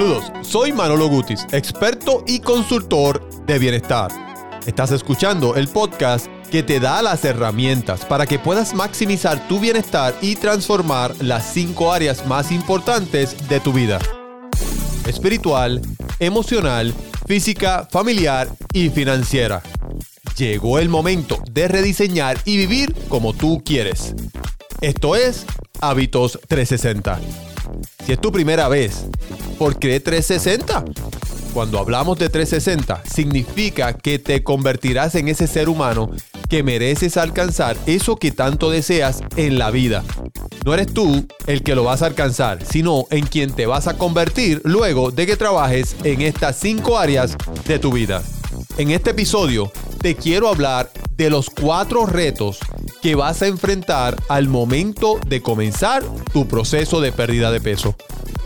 Saludos, soy Manolo Gutis, experto y consultor de bienestar. Estás escuchando el podcast que te da las herramientas para que puedas maximizar tu bienestar y transformar las cinco áreas más importantes de tu vida. Espiritual, emocional, física, familiar y financiera. Llegó el momento de rediseñar y vivir como tú quieres. Esto es Hábitos 360. Si es tu primera vez, ¿por qué 360? Cuando hablamos de 360, significa que te convertirás en ese ser humano que mereces alcanzar eso que tanto deseas en la vida. No eres tú el que lo vas a alcanzar, sino en quien te vas a convertir luego de que trabajes en estas cinco áreas de tu vida. En este episodio te quiero hablar de los cuatro retos que vas a enfrentar al momento de comenzar tu proceso de pérdida de peso.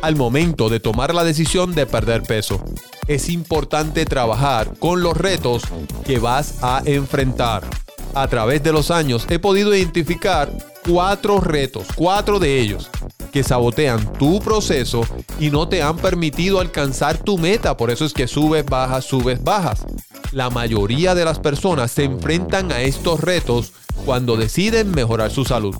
Al momento de tomar la decisión de perder peso. Es importante trabajar con los retos que vas a enfrentar. A través de los años he podido identificar cuatro retos, cuatro de ellos, que sabotean tu proceso y no te han permitido alcanzar tu meta. Por eso es que subes, bajas, subes, bajas. La mayoría de las personas se enfrentan a estos retos cuando deciden mejorar su salud.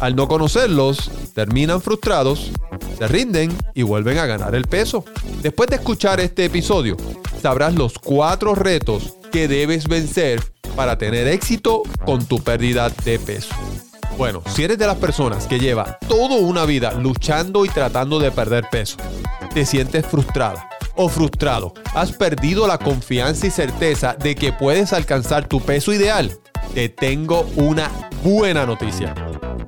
Al no conocerlos, terminan frustrados, se rinden y vuelven a ganar el peso. Después de escuchar este episodio, sabrás los cuatro retos que debes vencer para tener éxito con tu pérdida de peso. Bueno, si eres de las personas que lleva toda una vida luchando y tratando de perder peso, te sientes frustrada o frustrado, has perdido la confianza y certeza de que puedes alcanzar tu peso ideal, te tengo una buena noticia.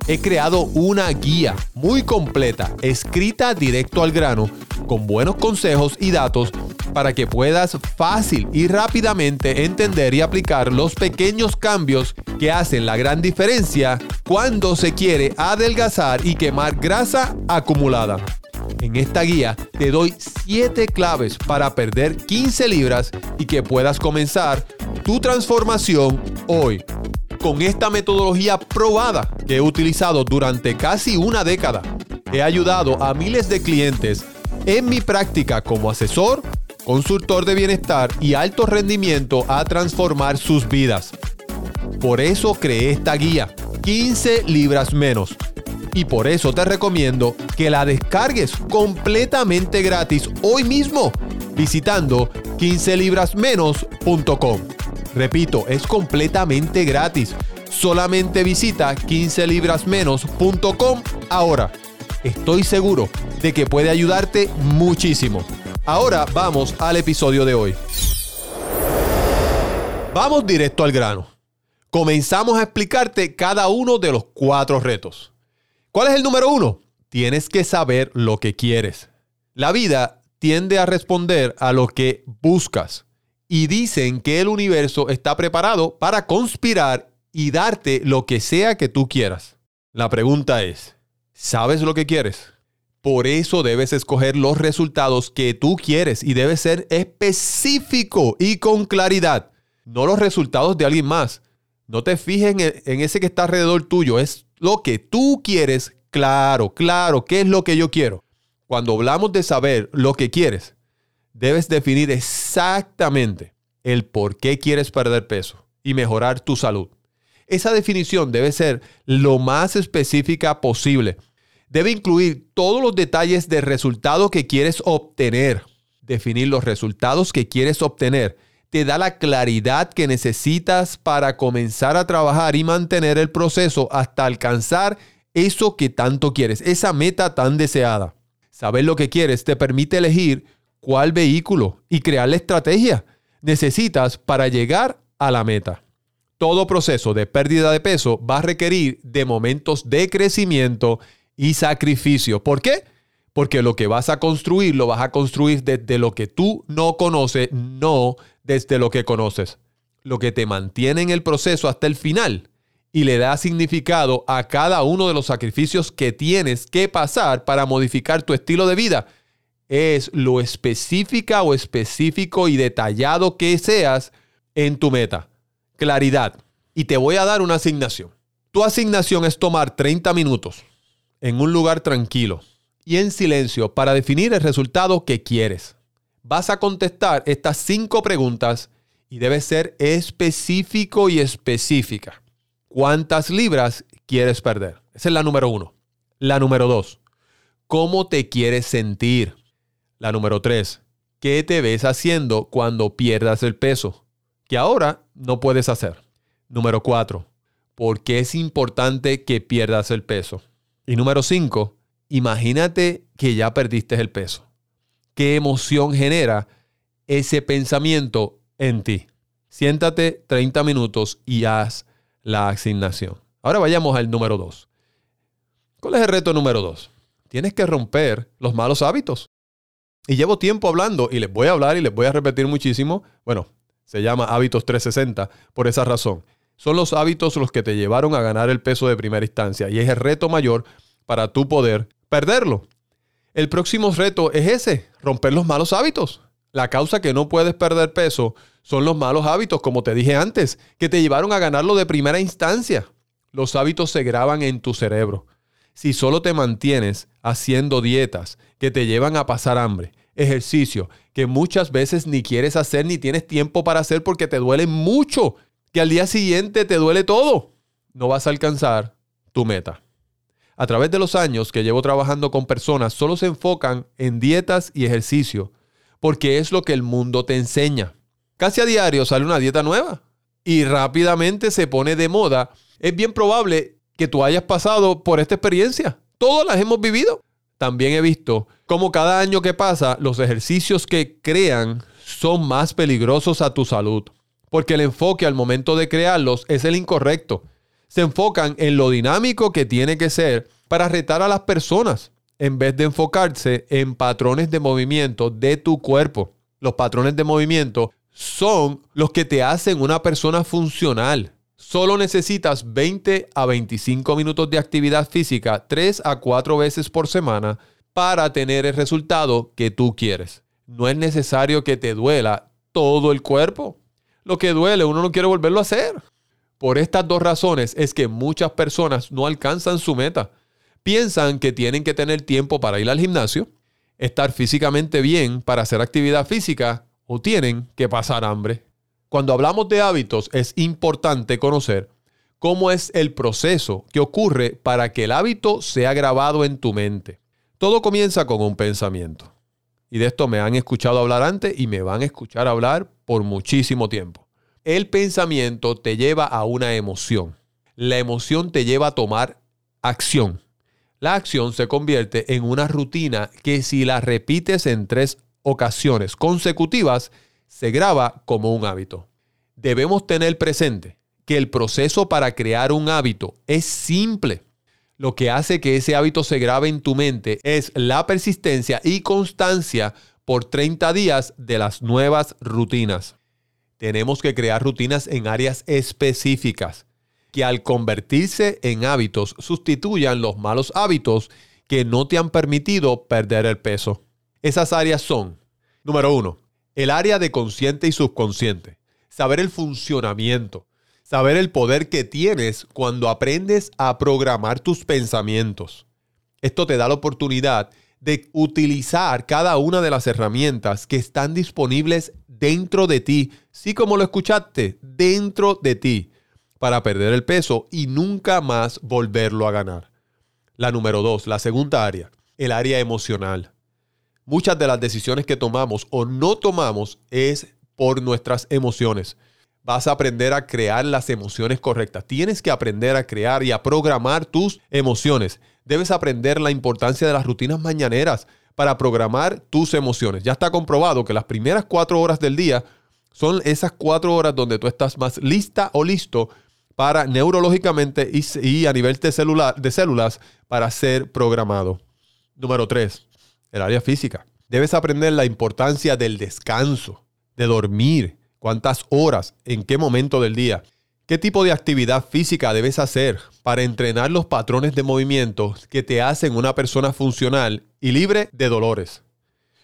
He creado una guía muy completa, escrita directo al grano, con buenos consejos y datos para que puedas fácil y rápidamente entender y aplicar los pequeños cambios que hacen la gran diferencia cuando se quiere adelgazar y quemar grasa acumulada. En esta guía te doy 7 claves para perder 15 libras y que puedas comenzar tu transformación hoy. Con esta metodología probada que he utilizado durante casi una década, he ayudado a miles de clientes en mi práctica como asesor, consultor de bienestar y alto rendimiento a transformar sus vidas. Por eso creé esta guía, 15 libras menos. Y por eso te recomiendo que la descargues completamente gratis hoy mismo visitando 15librasmenos.com. Repito, es completamente gratis. Solamente visita 15librasmenos.com ahora. Estoy seguro de que puede ayudarte muchísimo. Ahora vamos al episodio de hoy. Vamos directo al grano. Comenzamos a explicarte cada uno de los cuatro retos. ¿Cuál es el número uno? Tienes que saber lo que quieres. La vida tiende a responder a lo que buscas y dicen que el universo está preparado para conspirar y darte lo que sea que tú quieras. La pregunta es, ¿sabes lo que quieres? Por eso debes escoger los resultados que tú quieres y debes ser específico y con claridad, no los resultados de alguien más. No te fijes en, ese que está alrededor tuyo, es lo que tú quieres, claro, claro, ¿qué es lo que yo quiero? Cuando hablamos de saber lo que quieres, debes definir exactamente el por qué quieres perder peso y mejorar tu salud. Esa definición debe ser lo más específica posible. Debe incluir todos los detalles del resultado que quieres obtener. Definir los resultados que quieres obtener te da la claridad que necesitas para comenzar a trabajar y mantener el proceso hasta alcanzar eso que tanto quieres, esa meta tan deseada. Saber lo que quieres te permite elegir cuál vehículo y crear la estrategia necesitas para llegar a la meta. Todo proceso de pérdida de peso va a requerir de momentos de crecimiento y sacrificio. ¿Por qué? Porque lo que vas a construir lo vas a construir desde lo que tú no conoces, no desde lo que conoces. Lo que te mantiene en el proceso hasta el final y le da significado a cada uno de los sacrificios que tienes que pasar para modificar tu estilo de vida es lo específica o específico y detallado que seas en tu meta. Claridad. Y te voy a dar una asignación. Tu asignación es tomar 30 minutos en un lugar tranquilo, y en silencio para definir el resultado que quieres. Vas a contestar estas cinco preguntas y debes ser específico y específica. ¿Cuántas libras quieres perder? Esa es la número uno. La número dos, ¿cómo te quieres sentir? La número tres, ¿qué te ves haciendo cuando pierdas el peso? Que ahora no puedes hacer. Número cuatro, ¿por qué es importante que pierdas el peso? Y número cinco, imagínate que ya perdiste el peso. ¿Qué emoción genera ese pensamiento en ti? Siéntate 30 minutos y haz la asignación. Ahora vayamos al número 2. ¿Cuál es el reto número 2? Tienes que romper los malos hábitos. Y llevo tiempo hablando y les voy a hablar y les voy a repetir muchísimo. Bueno, se llama hábitos 360 por esa razón. Son los hábitos los que te llevaron a ganar el peso de primera instancia y es el reto mayor para tu poder perderlo. El próximo reto es ese, romper los malos hábitos. La causa que no puedes perder peso son los malos hábitos, como te dije antes, que te llevaron a ganarlo de primera instancia. Los hábitos se graban en tu cerebro. Si solo te mantienes haciendo dietas que te llevan a pasar hambre, ejercicio que muchas veces ni quieres hacer ni tienes tiempo para hacer porque te duele mucho, que al día siguiente te duele todo, no vas a alcanzar tu meta. A través de los años que llevo trabajando con personas, solo se enfocan en dietas y ejercicio porque es lo que el mundo te enseña. Casi a diario sale una dieta nueva y rápidamente se pone de moda. Es bien probable que tú hayas pasado por esta experiencia. Todas las hemos vivido. También he visto cómo cada año que pasa los ejercicios que crean son más peligrosos a tu salud, porque el enfoque al momento de crearlos es el incorrecto. Se enfocan en lo dinámico que tiene que ser para retar a las personas en vez de enfocarse en patrones de movimiento de tu cuerpo. Los patrones de movimiento son los que te hacen una persona funcional. Solo necesitas 20 a 25 minutos de actividad física 3 a 4 veces por semana para tener el resultado que tú quieres. No es necesario que te duela todo el cuerpo. Lo que duele, uno no quiere volverlo a hacer. Por estas dos razones es que muchas personas no alcanzan su meta piensan que tienen que tener tiempo para ir al gimnasio, estar físicamente bien para hacer actividad física o tienen que pasar hambre. Cuando hablamos de hábitos es importante conocer cómo es el proceso que ocurre para que el hábito sea grabado en tu mente. Todo comienza con un pensamiento. Y de esto me han escuchado hablar antes y me van a escuchar hablar por muchísimo tiempo. El pensamiento te lleva a una emoción. La emoción te lleva a tomar acción la acción se convierte en una rutina que si la repites en tres ocasiones consecutivas, se graba como un hábito. Debemos tener presente que el proceso para crear un hábito es simple. Lo que hace que ese hábito se grabe en tu mente es la persistencia y constancia por 30 días de las nuevas rutinas. Tenemos que crear rutinas en áreas específicas que al convertirse en hábitos sustituyan los malos hábitos que no te han permitido perder el peso. Esas áreas son, número uno, el área de consciente y subconsciente. Saber el funcionamiento, saber el poder que tienes cuando aprendes a programar tus pensamientos. Esto te da la oportunidad de utilizar cada una de las herramientas que están disponibles dentro de ti, sí como lo escuchaste, dentro de ti para perder el peso y nunca más volverlo a ganar. La número dos, la segunda área, el área emocional. Muchas de las decisiones que tomamos o no tomamos es por nuestras emociones. Vas a aprender a crear las emociones correctas. Tienes que aprender a crear y a programar tus emociones. Debes aprender la importancia de las rutinas mañaneras para programar tus emociones. Ya está comprobado que las primeras cuatro horas del día son esas cuatro horas donde tú estás más lista o listo para neurológicamente y, a nivel de, de células para ser programado. Número 3. El área física. Debes aprender la importancia del descanso, de dormir, cuántas horas, en qué momento del día. ¿Qué tipo de actividad física debes hacer para entrenar los patrones de movimiento que te hacen una persona funcional y libre de dolores?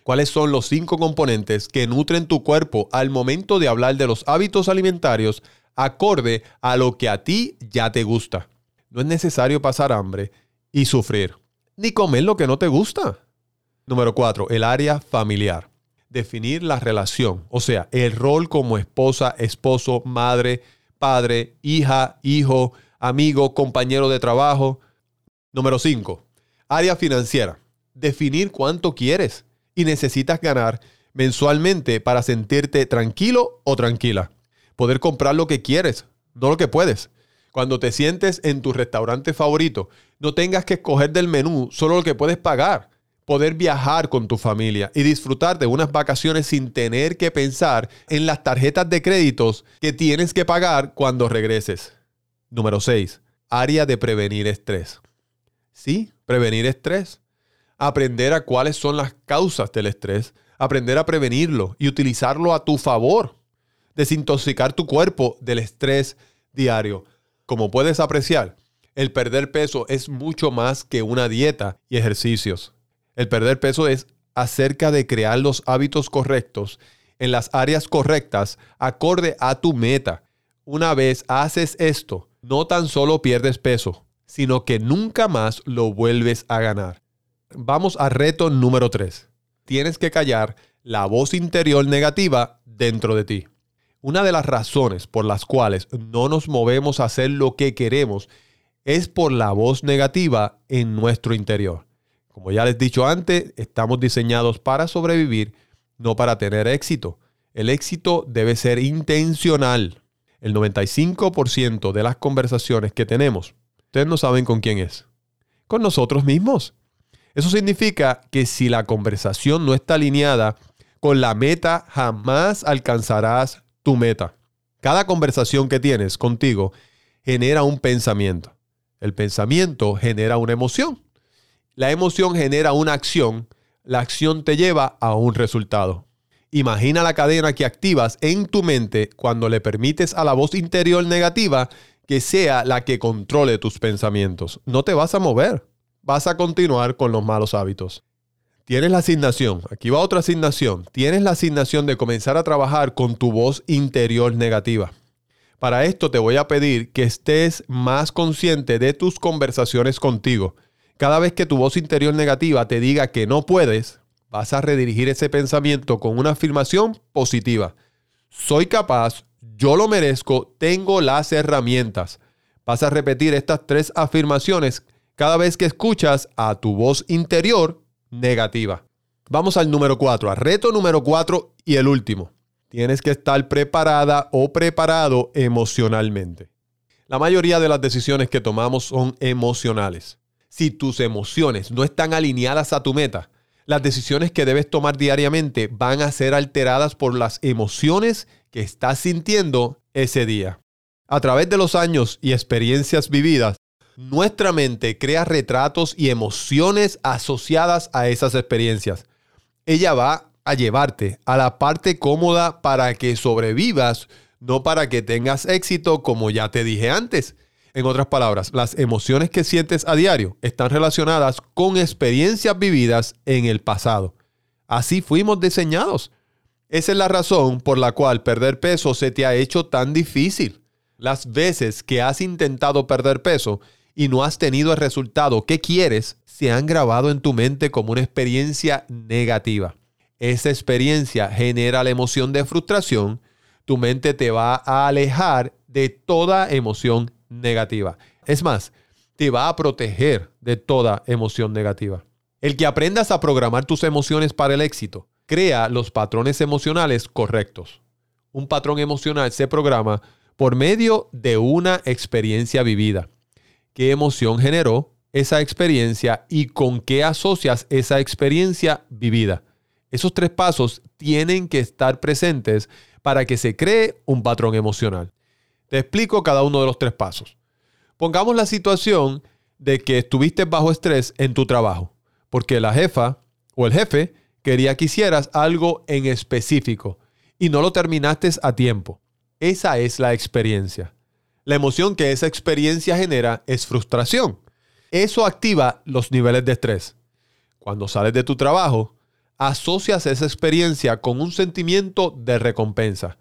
¿Cuáles son los cinco componentes que nutren tu cuerpo al momento de hablar de los hábitos alimentarios acorde a lo que a ti ya te gusta. No es necesario pasar hambre y sufrir. ni comer lo que no te gusta. Número cuatro, el área familiar. Definir la relación, o sea, el rol como esposa, esposo, madre, padre, hija, hijo, amigo, compañero de trabajo. Número cinco, área financiera. Definir cuánto quieres y necesitas ganar mensualmente para sentirte tranquilo o tranquila. Poder comprar lo que quieres, no lo que puedes. Cuando te sientes en tu restaurante favorito, no tengas que escoger del menú solo lo que puedes pagar. Poder viajar con tu familia y disfrutar de unas vacaciones sin tener que pensar en las tarjetas de créditos que tienes que pagar cuando regreses. Número 6. Área de prevenir estrés. Sí, prevenir estrés. Aprender a cuáles son las causas del estrés. Aprender a prevenirlo y utilizarlo a tu favor. Desintoxicar tu cuerpo del estrés diario como puedes apreciar, el perder peso es mucho más que una dieta y ejercicios. El perder peso es acerca de crear los hábitos correctos en las áreas correctas acorde a tu meta. Una vez haces esto, no tan solo pierdes peso, sino que nunca más lo vuelves a ganar. Vamos al reto número 3. Tienes que callar la voz interior negativa dentro de ti. Una de las razones por las cuales no nos movemos a hacer lo que queremos es por la voz negativa en nuestro interior. Como ya les he dicho antes, estamos diseñados para sobrevivir, no para tener éxito. El éxito debe ser intencional. El 95% de las conversaciones que tenemos, ustedes no saben con quién es. Con nosotros mismos. Eso significa que si la conversación no está alineada con la meta, jamás alcanzarás tu meta. Cada conversación que tienes contigo genera un pensamiento. El pensamiento genera una emoción. La emoción genera una acción. La acción te lleva a un resultado. Imagina la cadena que activas en tu mente cuando le permites a la voz interior negativa que sea la que controle tus pensamientos. No te vas a mover. Vas a continuar con los malos hábitos. Tienes la asignación, aquí va otra asignación, tienes la asignación de comenzar a trabajar con tu voz interior negativa. Para esto te voy a pedir que estés más consciente de tus conversaciones contigo. Cada vez que tu voz interior negativa te diga que no puedes, vas a redirigir ese pensamiento con una afirmación positiva. Soy capaz, yo lo merezco, tengo las herramientas. Vas a repetir estas tres afirmaciones cada vez que escuchas a tu voz interior negativa. Vamos al número 4, al reto número 4 y el último. Tienes que estar preparada o preparado emocionalmente. La mayoría de las decisiones que tomamos son emocionales. Si tus emociones no están alineadas a tu meta, las decisiones que debes tomar diariamente van a ser alteradas por las emociones que estás sintiendo ese día. A través de los años y experiencias vividas, nuestra mente crea retratos y emociones asociadas a esas experiencias. Ella va a llevarte a la parte cómoda para que sobrevivas, no para que tengas éxito como ya te dije antes. En otras palabras, las emociones que sientes a diario están relacionadas con experiencias vividas en el pasado. Así fuimos diseñados. Esa es la razón por la cual perder peso se te ha hecho tan difícil. Las veces que has intentado perder peso y no has tenido el resultado que quieres, se han grabado en tu mente como una experiencia negativa. Esa experiencia genera la emoción de frustración. Tu mente te va a alejar de toda emoción negativa. Es más, te va a proteger de toda emoción negativa. El que aprendas a programar tus emociones para el éxito, crea los patrones emocionales correctos. Un patrón emocional se programa por medio de una experiencia vivida qué emoción generó esa experiencia y con qué asocias esa experiencia vivida. Esos tres pasos tienen que estar presentes para que se cree un patrón emocional. Te explico cada uno de los tres pasos. Pongamos la situación de que estuviste bajo estrés en tu trabajo, porque la jefa o el jefe quería que hicieras algo en específico y no lo terminaste a tiempo. Esa es la experiencia. La emoción que esa experiencia genera es frustración. Eso activa los niveles de estrés. Cuando sales de tu trabajo, asocias esa experiencia con un sentimiento de recompensa.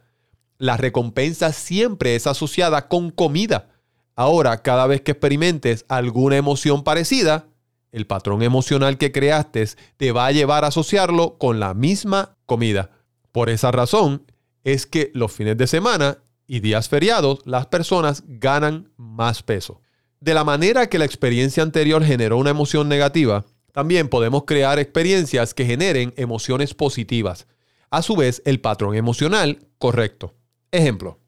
La recompensa siempre es asociada con comida. Ahora, cada vez que experimentes alguna emoción parecida, el patrón emocional que creaste te va a llevar a asociarlo con la misma comida. Por esa razón es que los fines de semana y días feriados las personas ganan más peso. De la manera que la experiencia anterior generó una emoción negativa, también podemos crear experiencias que generen emociones positivas. A su vez, el patrón emocional correcto. Ejemplo,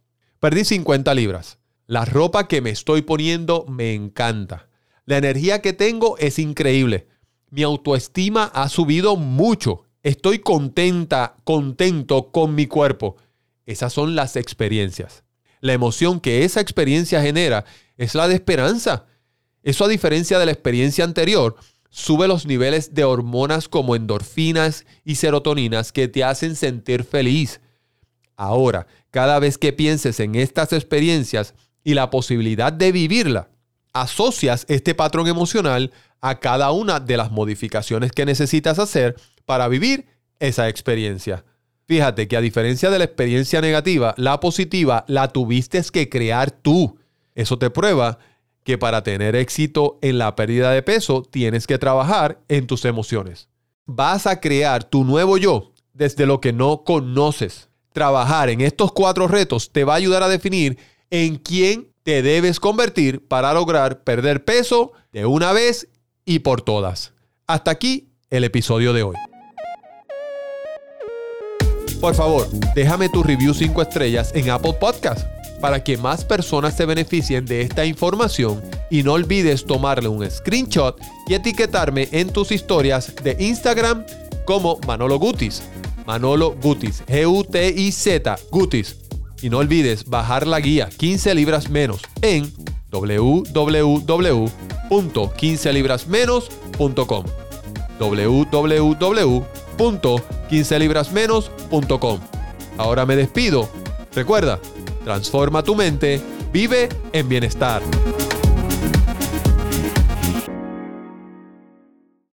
perdí 50 libras. La ropa que me estoy poniendo me encanta. La energía que tengo es increíble. Mi autoestima ha subido mucho. Estoy contenta, contento con mi cuerpo. Esas son las experiencias. La emoción que esa experiencia genera es la de esperanza. Eso a diferencia de la experiencia anterior, sube los niveles de hormonas como endorfinas y serotoninas que te hacen sentir feliz. Ahora, cada vez que pienses en estas experiencias y la posibilidad de vivirla, asocias este patrón emocional a cada una de las modificaciones que necesitas hacer para vivir esa experiencia. Fíjate que a diferencia de la experiencia negativa, la positiva la tuviste que crear tú. Eso te prueba que para tener éxito en la pérdida de peso tienes que trabajar en tus emociones. Vas a crear tu nuevo yo desde lo que no conoces. Trabajar en estos cuatro retos te va a ayudar a definir en quién te debes convertir para lograr perder peso de una vez y por todas. Hasta aquí el episodio de hoy. Por favor, déjame tu review 5 estrellas en Apple Podcast para que más personas se beneficien de esta información y no olvides tomarle un screenshot y etiquetarme en tus historias de Instagram como Manolo Gutis. Manolo Gutis, G-U-T-I-Z, Gutis. Y no olvides bajar la guía 15 libras menos en www.15librasmenos.com www.15librasmenos.com Ahora me despido. Recuerda, Transforma tu mente, vive en bienestar.